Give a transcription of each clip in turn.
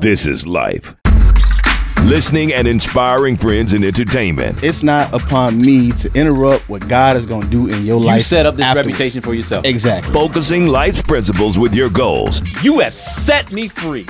This is life. Listening and inspiring friends and entertainment. It's not upon me to interrupt what God is going to do in your You life. You set up this afterwards. reputation for yourself. Exactly. Focusing life's principles with your goals. You have set me free.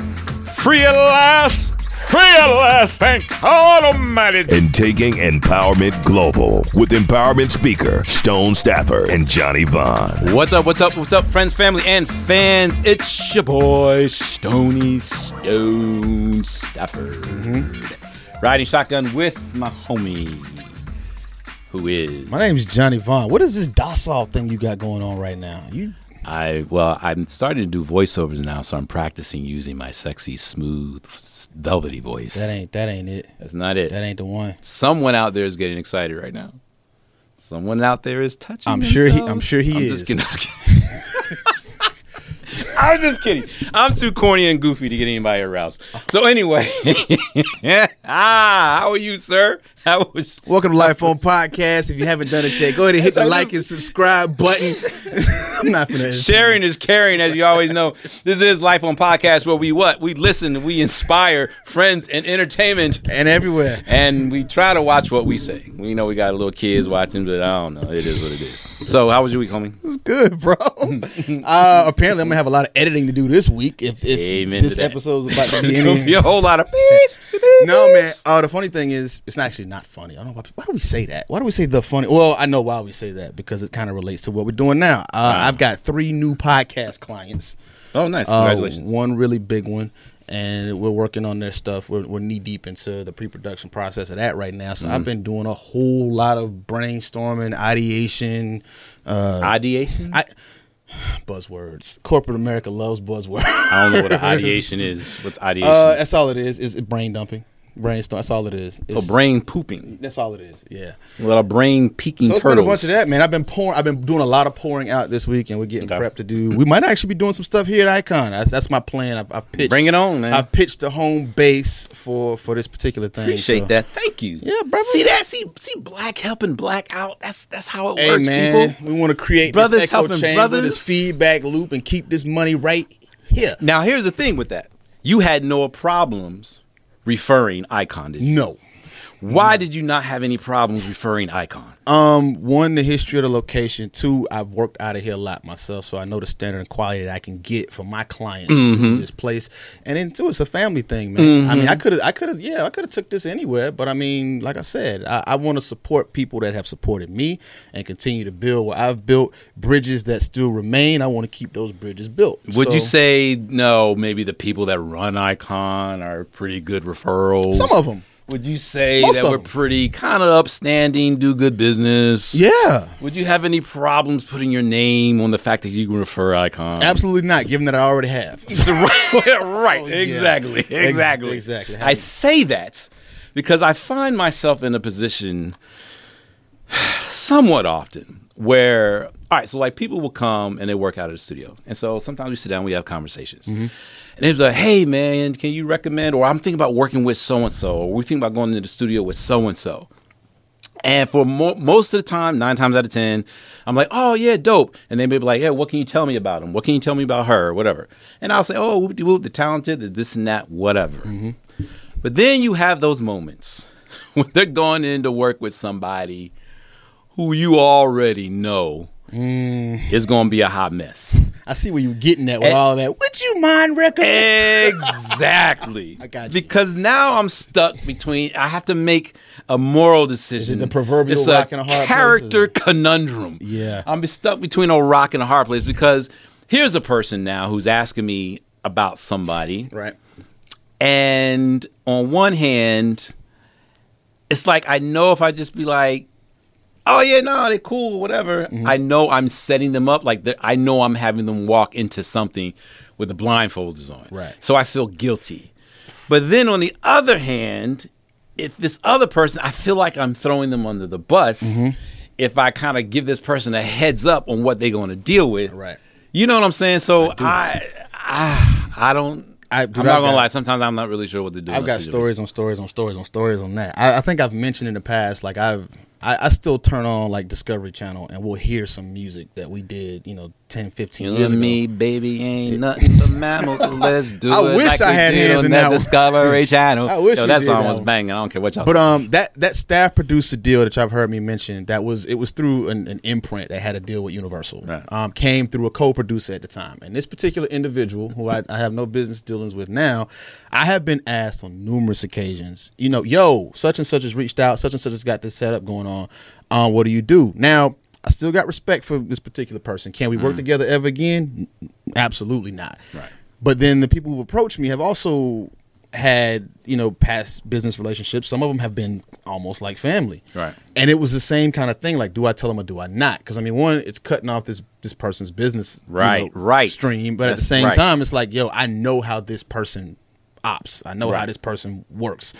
Free at last! Free at last! Thank God Almighty! and taking empowerment global with empowerment speaker Stone Stafford and Johnny Vaughn. What's up? What's up? What's up, friends, family, and fans? It's your boy Stony Stone Stafford, mm-hmm. riding shotgun with my homie, who is My name is Johnny Vaughn. What is this docile thing you got going on right now? You I. Well, I'm starting to do voiceovers now, so I'm practicing using my sexy, smooth, velvety voice. that ain't that ain't it. That's not it. That ain't the one. Someone out there is getting excited right now. Someone out there is touching. I'm sure he- themselves. I'm sure he I'm is. Just kidding. I'm just kidding. I'm too corny and goofy to get anybody aroused. So anyway, ah, how are you, sir? How was? Welcome to Life on Podcast. If you haven't done it yet, go ahead and hit the like and subscribe button. I'm not gonna Sharing is caring, as you always know. This is Life on Podcast, where we what? We listen, we inspire friends and entertainment, and everywhere. and we try to watch what we say. We know we got little kids watching, but I don't know. It is what it is. So, how was your week, homie? It's good, bro. uh, apparently, I'm gonna have a lot of editing to do this week. If, if this that. episode's about to be be a whole lot of no, man. Oh, the funny thing is, it's actually not funny. I don't know why, why do we say that. Why do we say the funny? Well, I know why we say that because it kind of relates to what we're doing now. Uh, I've got three new podcast clients. Oh, nice! Uh, Congratulations. one really big one, and we're working on their stuff. We're, we're knee deep into the pre-production process of that right now. So Mm-hmm. I've been doing a whole lot of brainstorming, ideation, uh, Ideation. I, buzzwords. Corporate America loves buzzwords. I don't know what an ideation is. What's ideation? Uh, that's all it is. Is brain dumping, brainstorm. That's all it is. It's- brain pooping. That's all it is. Yeah. A lot of brain peeking So it's turtles. been a bunch of that, man. I've been pouring. I've been doing a lot of pouring out this week, and we're getting Okay. prepped to do. We might actually be doing some stuff here at Icon. That's, that's my plan. I've, I've pitched. Bring it on, man. I've pitched a home base for for this particular thing. Appreciate so- that. Thank you. Yeah, brother. See that? See, see, black helping black out. That's that's how it Hey works, man, people. we want to create Brothers this echo helping chamber, brothers. this feedback loop, and keep this money right here. Now, here's the thing with that. You had no problems referring Icon? No. Why did you not have any problems referring Icon? Um, one, the history of the location. Two, I've worked out of here a lot myself, so I know the standard and quality that I can get for my clients Mm-hmm. through this place. And then two, it's a family thing, man. I mean, I could have, I could have, yeah, I could have took this anywhere, but I mean, like I said, I, I want to support people that have supported me and continue to build what I've built. Bridges that still remain, I want to keep those bridges built. Would you say no? Maybe the people that run Icon are pretty good referrals. some of them? Would you say Most that we're them. pretty kind of upstanding, do good business? Yeah. Would you have any problems putting your name on the fact that you can refer Icon? Absolutely not, given that I already have. right, right, Oh, yeah. exactly, Ex- exactly, exactly. I say that because I find myself in a position somewhat often where, all right, so like people will come and they work out of the studio, and so sometimes we sit down, we have conversations. Mm-hmm. And it's like, hey man, can you recommend? Or I'm thinking about working with so and so, or we think about going to the studio with so and so. And for mo- most of the time, nine times out of ten, I'm like, oh yeah, dope. And they may be like, yeah, what can you tell me about him? What can you tell me about her? Or whatever. And I'll say, oh, whoop whoop, the talented, the this and that, whatever. Mm-hmm. But then you have those moments when they're going in to work with somebody who you already know mm. is going to be a hot mess. I see where you're getting at with Eh. all that. Would you mind recommending? Exactly. I got you. Because now I'm stuck between. I have to make a moral decision. the proverbial it's rock and a hard place, character or- conundrum. Yeah. I'm stuck between a rock and a hard place because here's a person now who's asking me about somebody, Right. and on one hand, it's like I know if I just be like, "Oh yeah, no, they're cool, whatever." Mm-hmm. I know I'm setting them up. Like I know I'm having them walk into something with the blindfolds on. Right. So I feel guilty. But then on the other hand, if this other person, I feel like I'm throwing them under the bus. Mm-hmm. If I kind of give this person a heads up on what they're going to deal with, Right. You know what I'm saying? So I, I, I don't. I- I'm dude, not I've gonna got- lie. Sometimes I'm not really sure what to do. I've got stories on stories on stories on stories on that. I, I think I've mentioned in the past, like I've I, I still turn on like Discovery Channel and we'll hear some music that we did, you know, 10, 15 You years and me, baby, ain't nothing but mammals. so Let's do I it. I wish like I had hands in that. Discovery Channel. I wish Yo, that song that was banging. I don't care what y'all. But um, that that staff producer deal that y'all have heard me mention, that was it was through an, an imprint that had a deal with Universal. Right. Um, came through a co-producer at the time, and this particular individual, who I, I have no business dealings with now, I have been asked on numerous occasions. You know, yo, such and such has reached out, such and such has got this setup going on. Um, what do you do now? I still got respect for this particular person. Can we work together ever again? Absolutely not. Mm. Right. But then the people who approached me have also had you know past business relationships. Some of them have been almost like family. Right. And it was the same kind of thing. Like, do I tell them or do I not? Because I mean, one, it's cutting off this this person's business you Right, know, right. stream. But at the same right. time, it's like, yo, I know how this person ops. I know how this person works.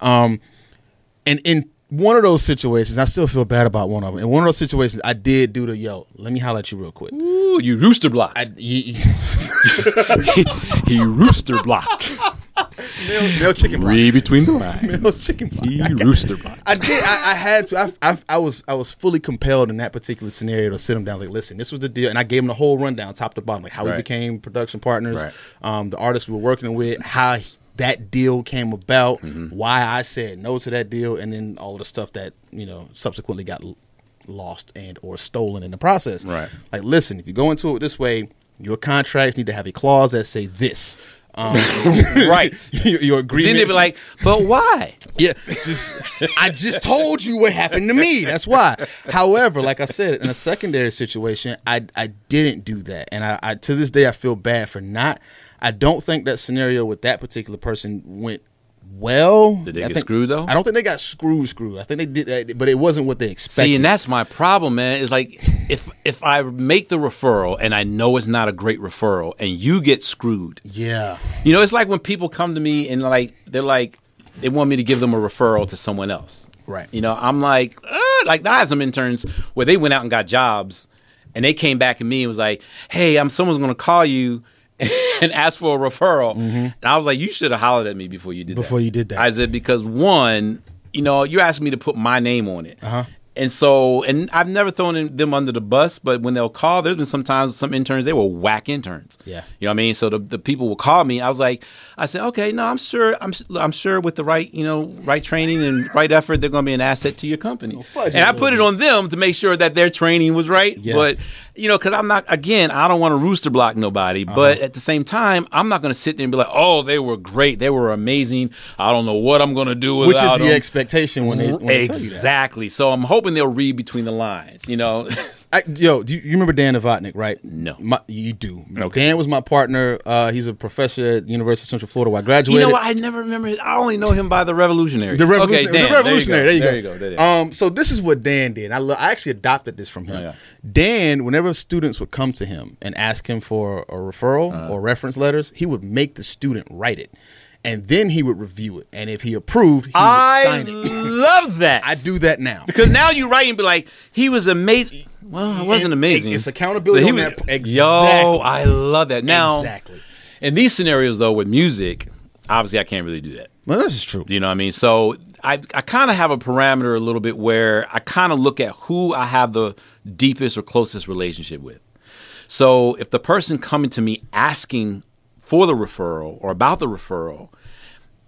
Um, and in one of those situations, I still feel bad about one of them. In one of those situations, I did do the yo. Let me holler at you real quick. Ooh, you rooster blocked. I, he, he rooster blocked. Male, male chicken block. Read between the lines. Male chicken block. He I rooster block. I did. I, I had to. I, I, I was. I was fully compelled in that particular scenario to sit him down. Like, listen, this was the deal, and I gave him the whole rundown, top to bottom, like how we became production partners, Right. um, the artists we were working with, how he- that deal came about, Mm-hmm. why I said no to that deal, and then all the stuff that you know subsequently got lost and or stolen in the process. Right. Like, listen, if you go into it this way, your contracts need to have a clause that say this. Um, Right. your, your agreement. Then they be like, but why? Yeah, just I just told you what happened to me. That's why. However, like I said, in a secondary situation, I I didn't do that, and I, I to this day I feel bad for not. I don't think that scenario with that particular person went well. Did they I get think- screwed, though? I don't think they got screwed. Screwed. I think they did, that, but it wasn't what they expected. See, and that's my problem, man. Is like if if I make the referral and I know it's not a great referral, and you get screwed. yeah, You know, it's like when people come to me and like they're like they want me to give them a referral to someone else. Right. You know, I'm like, uh, like I have some interns where they went out and got jobs, and they came back at me and was like, "Hey, I'm someone's going to call you." and ask for a referral, and I was like, "You should have hollered at me before you did that." Mm-hmm. Before you did that. I said because one, you know, you're asking me to put my name on it, Uh-huh. And so, and I've never thrown in- them under the bus, but when they'll call, there's been sometimes some interns they were whack interns. Yeah. You know what I mean? So the, the people will call me. I was like, I said, okay, no, I'm sure, I'm, I'm sure with the right, you know, right training and right effort, they're going to be an asset to your company. fudge and I put it on them to make sure that their training was right. Yeah. But you know, because I'm not again, I don't want to rooster block nobody. Uh-huh. But at the same time, I'm not going to sit there and be like, oh, they were great, they were amazing. I don't know what I'm going to do which is the them. expectation when they, when they tell you that. exactly. So I'm hoping they'll read between the lines. You know. I, yo, do you, you remember Dan Novotnik, right? No. My, you do. Okay. Dan was my partner. Uh, he's a professor at University of Central Florida where I graduated. You know what? I never remember. His, I only know him by the Revolutionary. The revolutionary. Okay, Dan, the revolutionary. There you go. There you go. There you go. Um, so this is what Dan did. I, lo- I actually adopted this from him. Oh, yeah. Dan, whenever students would come to him and ask him for a referral Uh-huh. or reference letters, he would make the student write it, and then he would review it. And if he approved, he would I sign it. love that. I do that now. because now you write and be like, he was amazing. Well, it wasn't amazing. It's accountability He on was- that- Yo. I love that. Now, exactly. in these scenarios though, with music, obviously I can't really do that. Well, this is true. You know what I mean? So I I kind of have a parameter a little bit where I kind of look at who I have the deepest or closest relationship with. So if the person coming to me asking for the referral or about the referral,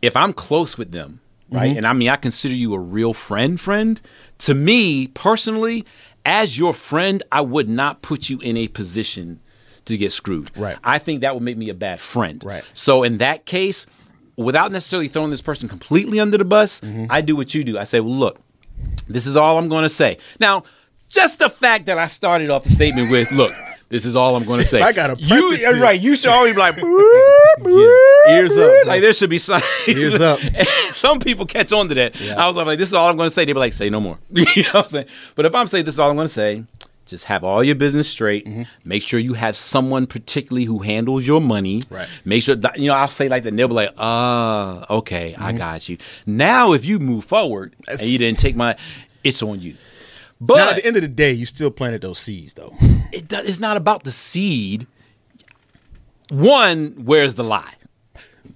if I'm close with them, right? And I mean I consider you a real friend friend, to me personally, as your friend, I would not put you in a position to get screwed. Right. I think that would make me a bad friend. Right. So in that case, without necessarily throwing this person completely under the bus, Mm-hmm. I do what you do. I say, well, look, this is all I'm going to say. Now, just the fact that I started off the statement with, look, this is all I'm going to say. I gotta you, preface right. You should always be like, Yeah. Ears up. like there should be some. Ears up. Some people catch on to that. I was like, this is all I'm going to say. They'd be like, say no more. you know what I'm saying? But if I'm saying this is all I'm going to say, just have all your business straight. Mm-hmm. Make sure you have someone particularly who handles your money. Right. Make sure that, you know I'll say like that. And they'll be like, ah, okay, Mm-hmm. I got you. Now, if you move forward and you didn't take my, it's on you. But now, at the end of the day, you still planted those seeds, though. it, do- it's not about the seed. One, where's the lie?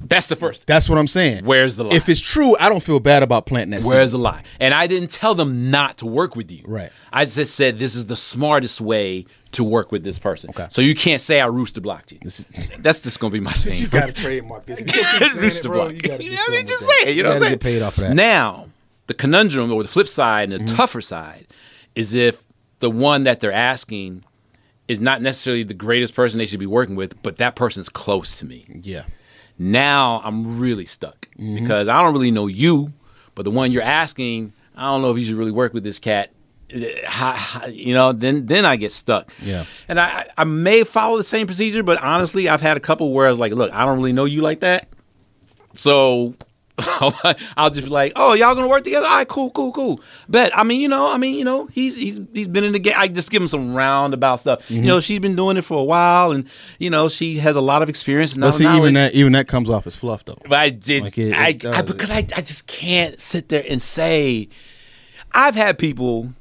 That's the first. That's what I'm saying. Where's the lie? If it's true, I don't feel bad about planting that seed. Where's the lie? And I didn't tell them not to work with you. Right. I just said this is the smartest way to work with this person. Okay. So you can't say I rooster blocked you. Is, That's just gonna be my saying. You gotta trademark this. You can't it, Rooster bro. block. You gotta do You know what I mean? Just say it. You know what I'm saying? get paid off for that. Now, the conundrum or the flip side and the Mm-hmm. tougher side is if the one that they're asking is not necessarily the greatest person they should be working with, but that person's close to me. yeah. Now I'm really stuck Mm-hmm. because I don't really know you, but the one you're asking, I don't know if you should really work with this cat. You know, then then I get stuck. Yeah. and I I may follow the same procedure, but honestly, I've had a couple where I was like, look, I don't really know you like that, so I'll just be like, "Oh, y'all gonna work together? All right, cool, cool, cool." Bet. I mean, you know, I mean, you know, he's he's he's been in the game. I just give him some roundabout stuff. Mm-hmm. You know, she's been doing it for a while, and you know, she has a lot of experience. And But see, knowledge. even that even that comes off as fluff though. But I just, Like, it- I, it I, because I, I just can't sit there and say. I've had people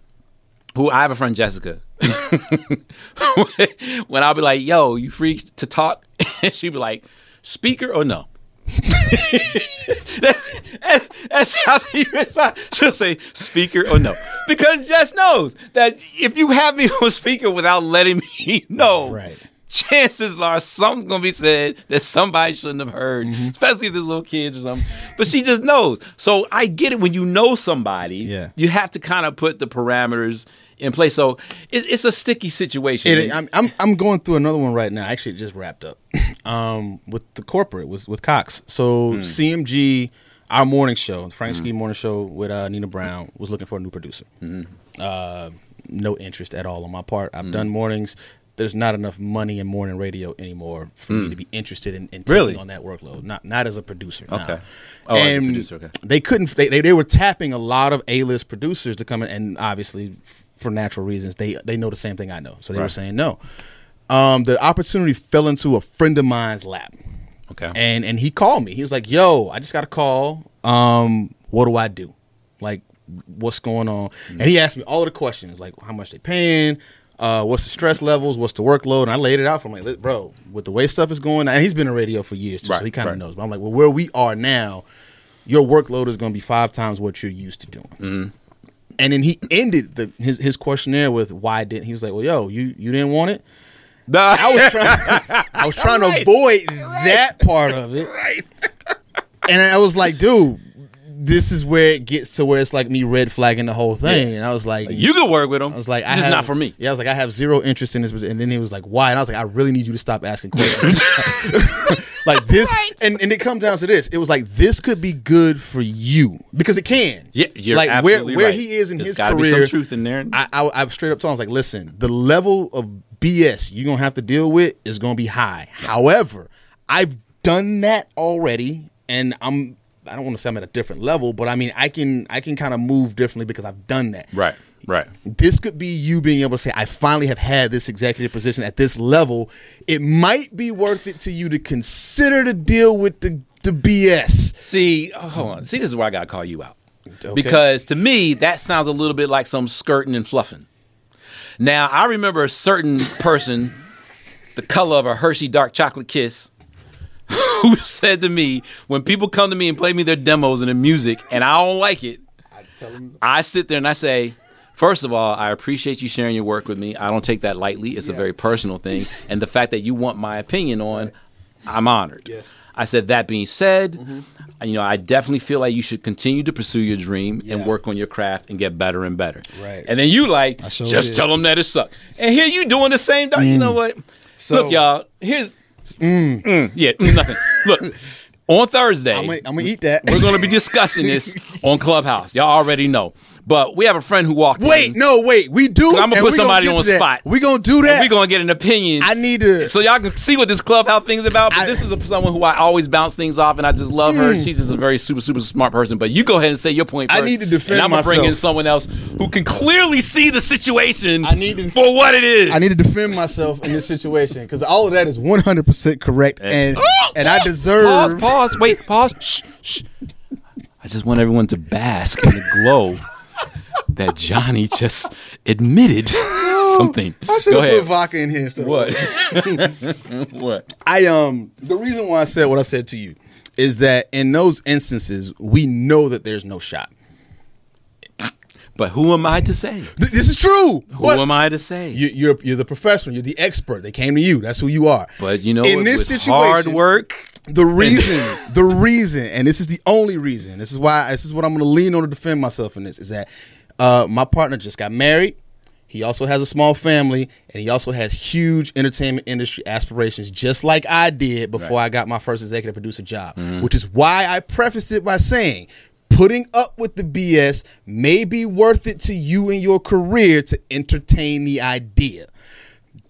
who I have a friend Jessica. when I'll be like, "Yo, you free to talk?" she'd be like, "Speaker or no?" that's, that's, that's how she responds. She'll say speaker or no, because Jess knows that if you have me on speaker without letting me know, Right. chances are something's gonna be said that somebody shouldn't have heard, Mm-hmm. especially if there's little kids or something. But she just knows. So I get it when you know somebody, Yeah. you have to kind of put the parameters in place. So it's, it's a sticky situation. It, I'm, I'm I'm going through another one right now. Actually, it just wrapped up um, with the corporate with with Cox. So Hmm. CMG, our morning show, the Frank Ski morning show with uh, Nina Brown, was looking for a new producer. Hmm. Uh, no interest at all on my part. I've done mornings. There's not enough money in morning radio anymore for me to be interested in, in taking Hmm. Really? on that workload. Not not as a producer. now. Okay. Oh, as a producer, okay. They couldn't. They, they they were tapping a lot of A list producers to come in, and obviously for natural reasons, they they know the same thing I know. So they were saying no. Um, the opportunity fell into a friend of mine's lap, okay. and and he called me. He was like, "Yo, I just got a call. Um, what do I do? Like, what's going on?" And he asked me all of the questions, like how much they paying. Uh, what's the stress levels? What's the workload? And I laid it out for him, like, bro, with the way stuff is going, and he's been in radio for years, too, so he kind of right. knows. But I'm like, well, where we are now, your workload is going to be five times what you're used to doing. Mm-hmm. And then he ended the, his his questionnaire with why didn't he was like, well, yo, you you didn't want it. I was trying I was trying to avoid that part of it. right. And I was like, dude, this is where it gets to where it's like me red flagging the whole thing. And I was like, You can work with him. I was like, I just have, not for me. Yeah, I was like, I have zero interest in this. And then he was like, why? And I was like, I really need you to stop asking questions. like this, and, and it comes down to this. It was like this could be good for you because it can. Yeah, you're like absolutely where where right. he is in There's his gotta be career. some truth in there. I, I, I straight up told him, I was like, listen, the level of BS you're gonna have to deal with is gonna be high. However, I've done that already, and I'm. I don't want to say I'm at a different level, but I mean I can I can kind of move differently because I've done that Right. Right. this could be you being able to say, I finally have had this executive position at this level. It might be worth it to you to consider to deal with the, the BS. See, oh, hold on. See, this is where I got to call you out. Okay. Because to me, that sounds a little bit like some skirting and fluffing. Now, I remember a certain person, the color of a Hershey dark chocolate kiss, who said to me, when people come to me and play me their demos and their music, and I don't like it, I sit there and I say, First of all, I appreciate you sharing your work with me. I don't take that lightly. It's a very personal thing. And the fact that you want my opinion on, I'm honored. Yes. I said, that being said, you know, I definitely feel like you should continue to pursue your dream and work on your craft and get better and better. Right. And then you like, sure just did. tell them that it sucked. And here you doing the same thing. You know what? So- Look, y'all, here's, Mm, yeah, mm, nothing. Look, on Thursday, I'm gonna, I'm gonna eat that. we're going to be discussing this on Clubhouse. Y'all already know. But we have a friend who walked wait, in. no, wait. We do. I'm gonna put we somebody on that. spot. We gonna do that. We're going to get an opinion. I need to. so y'all can see what this clubhouse thing's about. But I- this is a, someone who I always bounce things off, and I just love her. Mm. She's just a very super super smart person. But you go ahead and say your point I need to defend and I'm gonna bring in someone else who can clearly see the situation. I need to- for what it is. I need to defend myself in this situation because all of that is 100 percent correct, and and oh, I deserve. pause. Pause. Wait. Pause. Shh. Shh. I just want everyone to bask in the glow that Johnny just admitted something. I should Go have put ahead. vodka in here instead. What? what? I um the reason why I said what I said to you is that in those instances we know that there's no shot. But who am I to say? Th- this is true. Who am I to say? You, you're you're the professional. You're the expert. They came to you. That's who you are. but you know, in with, this with situation, hard work. the reason, the reason, and this is the only reason. This is why. This is what I'm going to lean on to defend myself in this. Is that uh, my partner just got married. He also has a small family, and he also has huge entertainment industry aspirations, just like I did before I got my first executive producer job. Which is why I prefaced it by saying. Putting up with the BS may be worth it to you in your career to entertain the idea.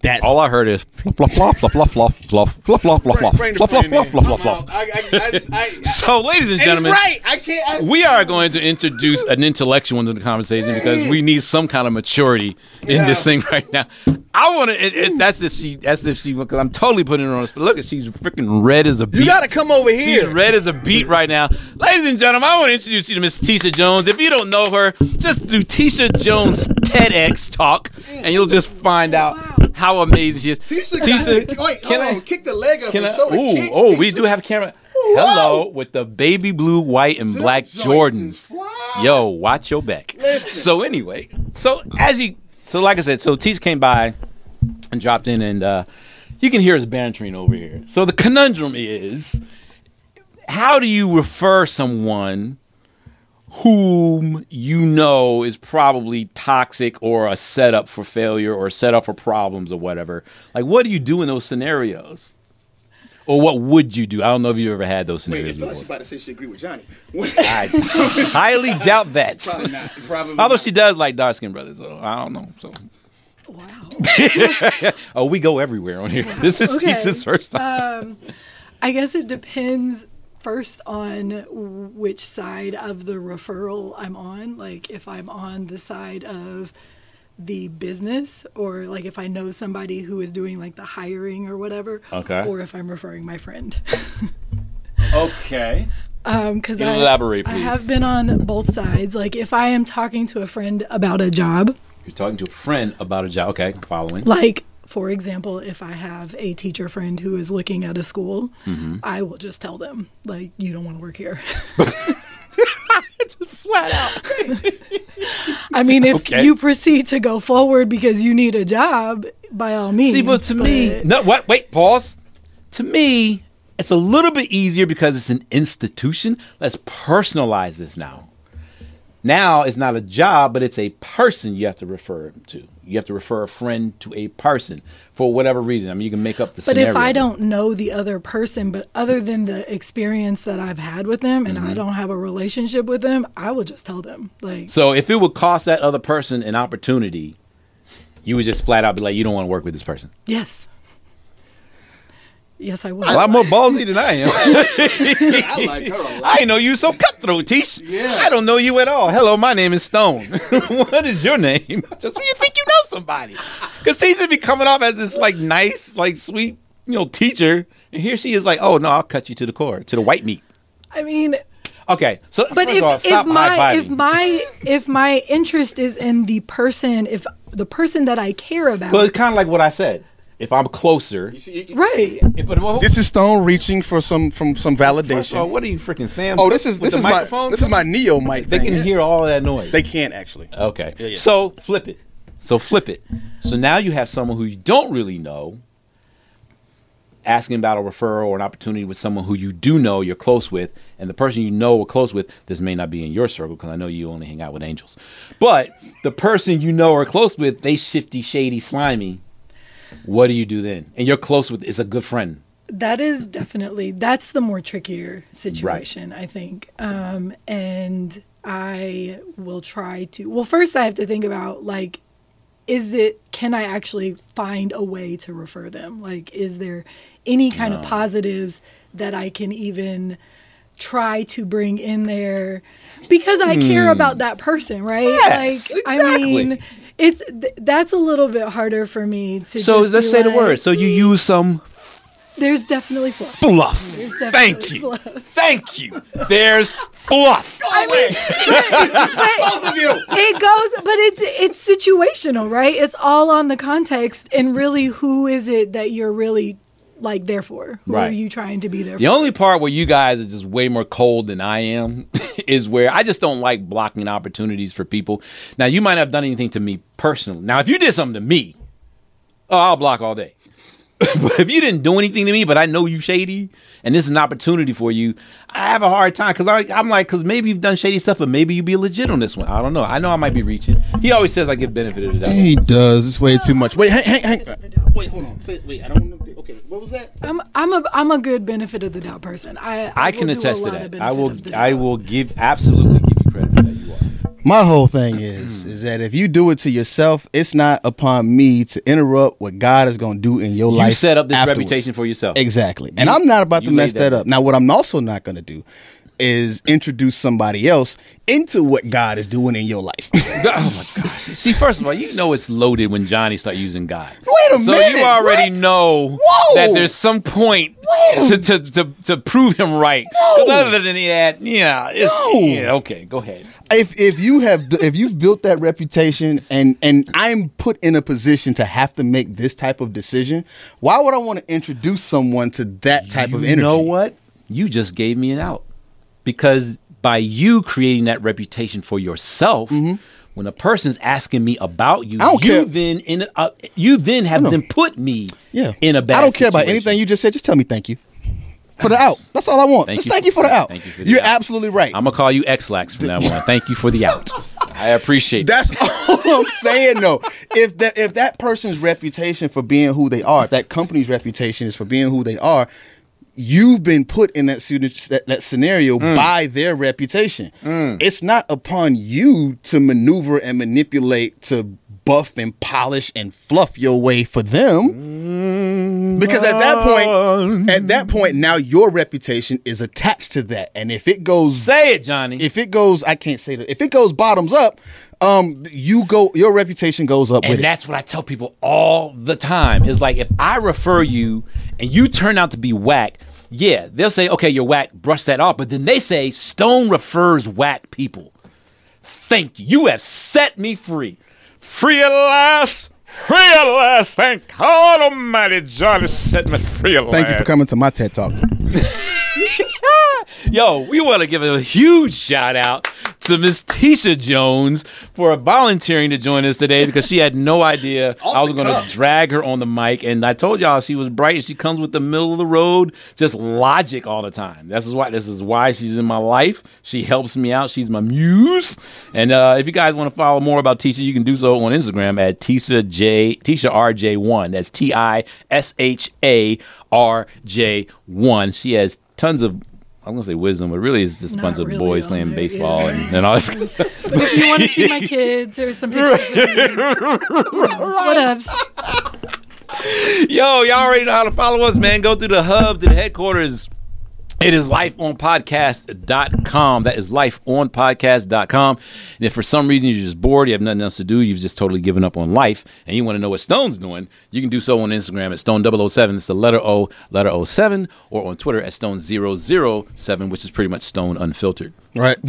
That's All I heard is fluff, fluff, fluff, fluff, fluff, fluff, fluff, fluff, fluff, fluff, Bring fluff, fluff, fluff, fluff, fluff, So, ladies and And gentlemen, right. I can't. We are going to introduce an intellectual into the conversation because we need some kind of maturity in this thing right now. I want to. It, it, that's if she. That's if she. Because I'm totally putting her on the spot. Look, at she's freaking red as a beet. you got to come over here. She's red as a beet right now. Ladies and gentlemen, I want to introduce you to Miss Tisha Jones. If you don't know her, just do Tisha Jones TEDx talk, and you'll just find out how amazing she is. Tisha, got- wait, can I- on. Kick the leg up Can and I? show the Ooh, kicks, oh, we do have a camera. Ooh, Hello, wow. with the baby blue, white, and black Jordans. Yo, watch your back. Listen. So anyway, so as you, so like I said, so Tisha came by and dropped in, and uh, you can hear us bantering over here. So the conundrum is, how do you refer someone whom you know is probably toxic or a setup for failure or a setup for problems or whatever? Like, what do you do in those scenarios? Or what would you do? I don't know if you ever had those Wait, I scenarios feel like she about to say she agree with Johnny. I highly doubt that. Probably not. Probably Although not. she does like dark skinned brothers, so I don't know. So Wow. oh, we go everywhere on here. This is Okay. Tisha's first time. Um, I guess it depends first on which side of the referral I'm on. Like if I'm on the side of the business or like if I know somebody who is doing like the hiring or whatever. Okay. Or if I'm referring my friend. okay. Um, cause I, Elaborate, I please. have been on both sides. Like if I am talking to a friend about a job, You're talking to a friend about a job. Okay, following. like for example, if I have a teacher friend who is looking at a school, Mm-hmm. I will just tell them like you don't want to work here. just Flat out. I mean, if Okay. you proceed to go forward because you need a job, by all means. See, but to me, no. What? Wait. Pause. To me, it's a little bit easier because it's an institution. Let's personalize this now. Now it's not a job, but it's a person you have to refer to. You have to refer a friend to a person for whatever reason. I mean, you can make up the. But if. I don't know the other person, but other than the experience that I've had with them, and Mm-hmm. I don't have a relationship with them, I will just tell them. Like, So if it would cost that other person an opportunity, you would just flat out be like, you don't want to work with this person. yes, yes, I will. A lot more ballsy than I am. I like her a lot. I know you were so cutthroat, Tish. Yeah. I don't know you at all. Hello, my name is Stone. what is your name? Just when you think you know somebody. Because Tish would be coming off as this like nice, like sweet, you know, teacher. And here she is like, oh no, I'll cut you to the core, to the white meat. I mean, Okay, so but if, all, if my if my if my interest is in the person, if the person that I care about, well, it's kind of like what I said. If I'm closer, right? but what, This is Stone reaching for some from some first of all, validation. what are you freaking saying? Oh, this is this the is my microphone? this is my Neo mic. They thing. can hear all that noise. They can't actually. Okay. Yeah, yeah. So flip it. So flip it. So now you have someone who you don't really know asking about a referral or an opportunity with someone who you do know you're close with, and the person you know or close with, this may not be in your circle because I know you only hang out with angels. But the person you know or close with, they shifty, shady, slimy. What do you do then? And you're close with is a good friend. That is definitely that's the more trickier situation, I think. Um, and I will try to. Well, first I have to think about like, is that can I actually find a way to refer them? Like, is there any kind of positives that I can even try to bring in there because I care about that person, right? Hmm. Yes, like, I exactly. mean. It's th- that's a little bit harder for me to. So let's say the like, word. So you use some There's definitely fluff. fluff. There's Thank you. fluff. Thank you. There's fluff. Go away. Both of you. it goes but it's it's situational right it's all on the context and really who is it that you're really like there for? Who are you trying to be there The for? only part where you guys are just way more cold than I am is where I just don't like blocking opportunities for people. Now, you might have done anything to me personally. Now, if you did something to me, oh, I'll block all day. but if you didn't do anything to me, but I know you shady, and this is an opportunity for you, I have a hard time because I'm like, because maybe you've done shady stuff, but maybe you'd be legit on this one. I don't know. I know I might be reaching. He always says I give benefit of the doubt. He does. It's way too much. Wait, hang, hang, hang. Wait, hold on. Say, wait, I don't. want to- Okay, what was that? I'm I'm a I'm a good benefit of the doubt person. I I will can do a attest to lot of that. I will. I will give absolutely give you credit for that. You are. My whole thing is mm. is that if you do it to yourself, it's not upon me to interrupt what God is going to do in your You life. You set up this afterwards. reputation for yourself. Exactly. And I'm not about to mess that that up. Now, what I'm also not going to do is introduce somebody else into what God is doing in your life. Oh my gosh! See, first of all, you know it's loaded when Johnny start using God. Wait a so minute, you already what? know Whoa. that there's some point to, to, to, to prove him right. 'Cause other than that, yeah, No. yeah, okay, go ahead. if if you have if you've built that reputation and and I'm put in a position to have to make this type of decision, why would I want to introduce someone to that type of energy? You know what? You just gave me an out because by you creating that reputation for yourself. When a person's asking me about you, Mm-hmm. You care. then in uh, you then have them put me Yeah. in a bad. I don't care about anything you just said. Just tell me thank you. For the out. That's all I want. Thank just you thank you for the out. thank you for the You're out. absolutely right. I'm gonna call you Ex-Lax from now on. Thank you for the out. I appreciate it. That's all I'm saying though. If that if that person's reputation for being who they are, if that company's reputation is for being who they are, you've been put in that scenario, that, that scenario Mm. by their reputation. It's not upon you to maneuver and manipulate to buff and polish and fluff your way for them. Because at that point, at that point, now your reputation is attached to that, and if it goes Say it, Johnny. if it goes, I can't say that. If it goes bottoms up, um, you go, your reputation goes up and with it. that's what I tell people all the time. Is like if I refer you and you turn out to be whack, yeah, they'll say, okay, you're whack, brush that off. But then they say Stone refers whack people. Thank you. You have set me free. Free at last! Free at last! Thank God Almighty Johnny set me free at last. Thank you for coming to my TED Talk. Yo, we want to give a huge shout out to Miss Tisha Jones for volunteering to join us today because she had no idea I was going to drag her on the mic. And I told y'all she was bright and she comes with the middle of the road, just logic all the time. This is why this is why she's in my life. She helps me out. She's my muse. And uh, if you guys want to follow more about Tisha, you can do so on Instagram at Tisha J Tisha RJ1. That's T I S H A R J one. She has tons of I'm gonna say wisdom, but really it's just a bunch of really boys playing there, baseball yeah. and, and all this. kind of stuff. But if you want to see my kids or some pictures, of you. Yo, y'all already know how to follow us, man. Go through the hub to the headquarters. It is lifeonpodcast.com. That is lifeonpodcast.com. And if for some reason you're just bored, you have nothing else to do, you've just totally given up on life, and you want to know what Stone's doing, you can do so on Instagram at Stone007. It's the letter O, letter 07, or on Twitter at Stone007, which is pretty much Stone Unfiltered. Right?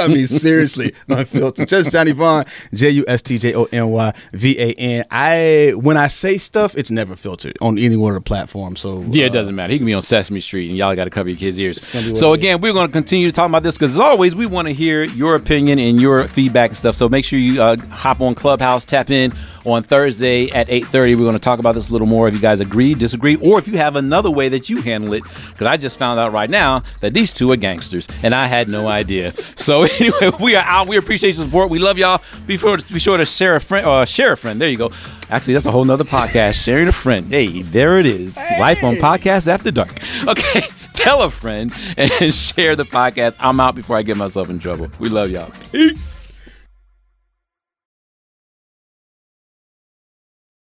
I mean, seriously, unfiltered. Just Johnny Vaughn, J U S T J O N Y V A N. I when I say stuff, it's never filtered on any one of the platforms. So Yeah, it uh, doesn't matter. He can be on Sesame Street, and y'all got to cover your kids' ears. gonna be what So again, we're going to continue to talk about this because, as always, we want to hear your opinion and your feedback and stuff. So make sure you uh, hop on Clubhouse, tap in on Thursday at eight thirty. We're going to talk about this a little more. If you guys agree, disagree, or if you have another way that you handle it, because I just found out right now that these two are gangsters, and I had no idea. So anyway, we are out. We appreciate your support. We love y'all. Be sure to, be sure to share a friend. Uh, share a friend. There you go. Actually, that's a whole nother podcast. Sharing a friend. Hey, there it is. Life on podcast after dark. Okay. Tell a friend and share the podcast. I'm out before I get myself in trouble. We love y'all. Peace.